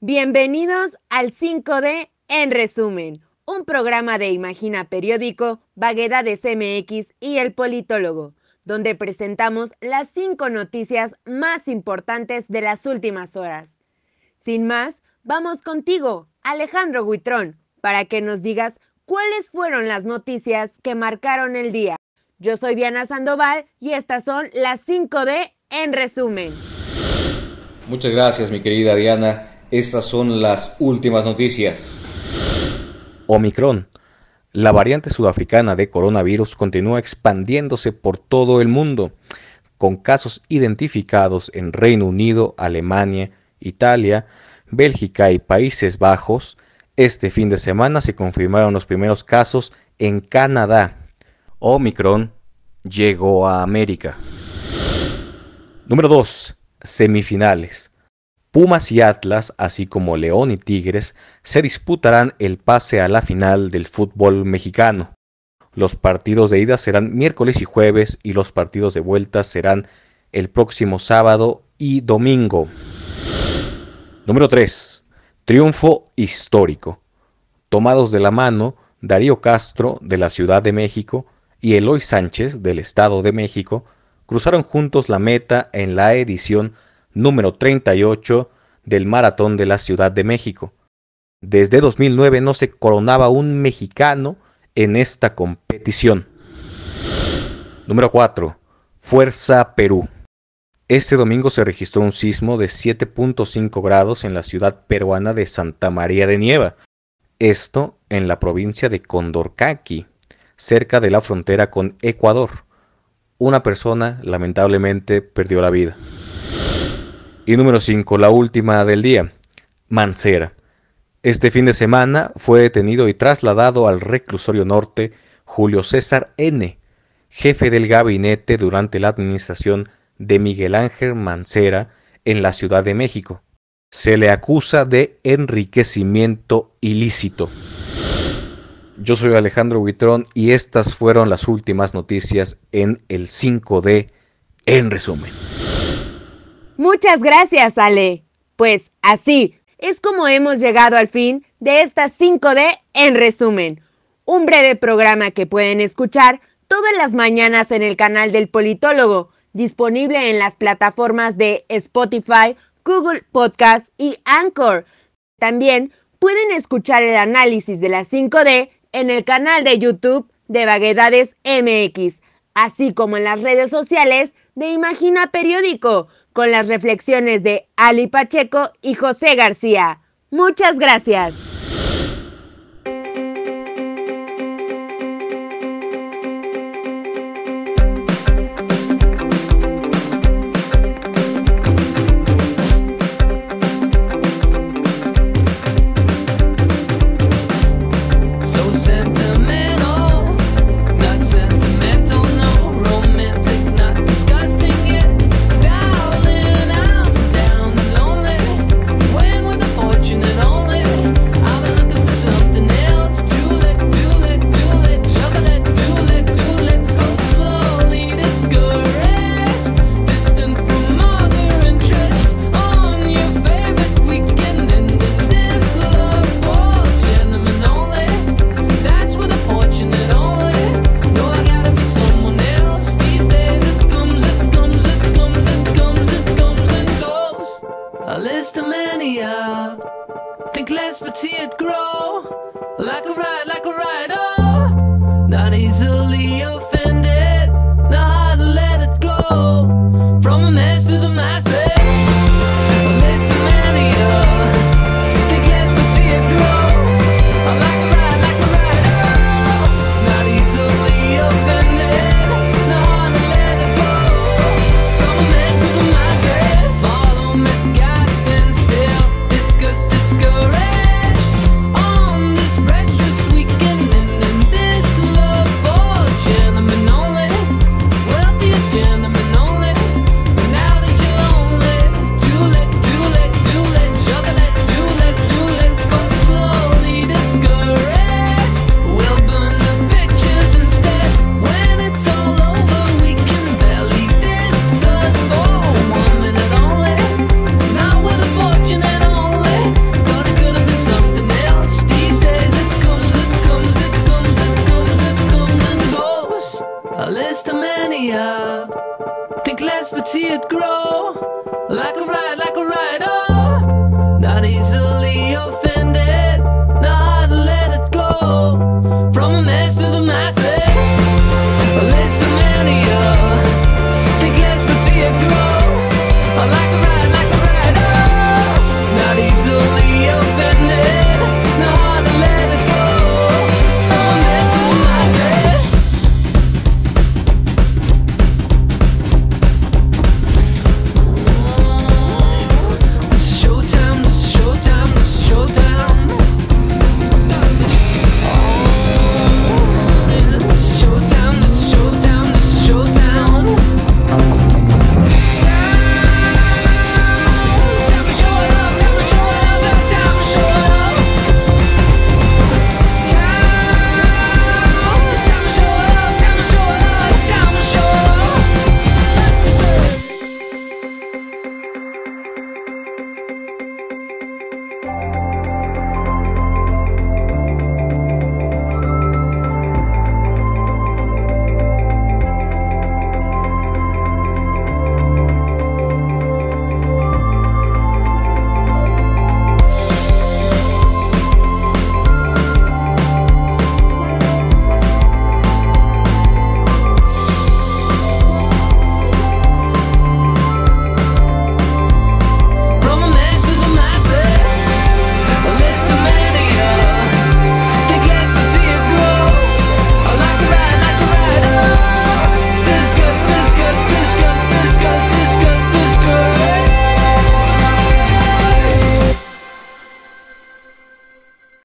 Bienvenidos al 5D en resumen, un programa de Imagina Periódico, Vaguedades MX y El Politólogo, donde presentamos las cinco noticias más importantes de las últimas horas. Sin más, vamos contigo, Alejandro Huitrón, para que nos digas cuáles fueron las noticias que marcaron el día. Yo soy Diana Sandoval y estas son las 5D en resumen. Muchas gracias, mi querida Diana. Estas son las últimas noticias. Omicron. La variante sudafricana de coronavirus continúa expandiéndose por todo el mundo, con casos identificados en Reino Unido, Alemania, Italia, Bélgica y Países Bajos. Este fin de semana se confirmaron los primeros casos en Canadá. Omicron llegó a América. Número 2. Semifinales. Pumas y Atlas, así como León y Tigres, se disputarán el pase a la final del fútbol mexicano. Los partidos de ida serán miércoles y jueves y los partidos de vuelta serán el próximo sábado y domingo. Número 3. Triunfo histórico. Tomados de la mano, Darío Castro de la Ciudad de México y Eloy Sánchez del Estado de México cruzaron juntos la meta en la edición número 38 del Maratón de la Ciudad de México. Desde 2009 no se coronaba un mexicano en esta competición. Número 4. Fuerza Perú. Este domingo se registró un sismo de 7.5 grados en la ciudad peruana de Santa María de Nieva, esto en la provincia de Condorcaqui, cerca de la frontera con Ecuador. Una persona lamentablemente perdió la vida. Y número 5, la última del día, Mancera. Este fin de semana fue detenido y trasladado al reclusorio norte Julio César N., jefe del gabinete durante la administración de Miguel Ángel Mancera en la Ciudad de México. Se le acusa de enriquecimiento ilícito. Yo soy Alejandro Huitrón y estas fueron las últimas noticias en el 5D en resumen. Muchas gracias, Ale. Pues así es como hemos llegado al fin de esta 5D en resumen. Un breve programa que pueden escuchar todas las mañanas en el canal del Politólogo, disponible en las plataformas de Spotify, Google Podcast y Anchor. También pueden escuchar el análisis de la 5D en el canal de YouTube de Vaguedades MX, así como en las redes sociales de Imagina Periódico con las reflexiones de Ali Pacheco y José García. Muchas gracias. think but see it grow. It grow like a ride, like a rider, oh. not easily offended.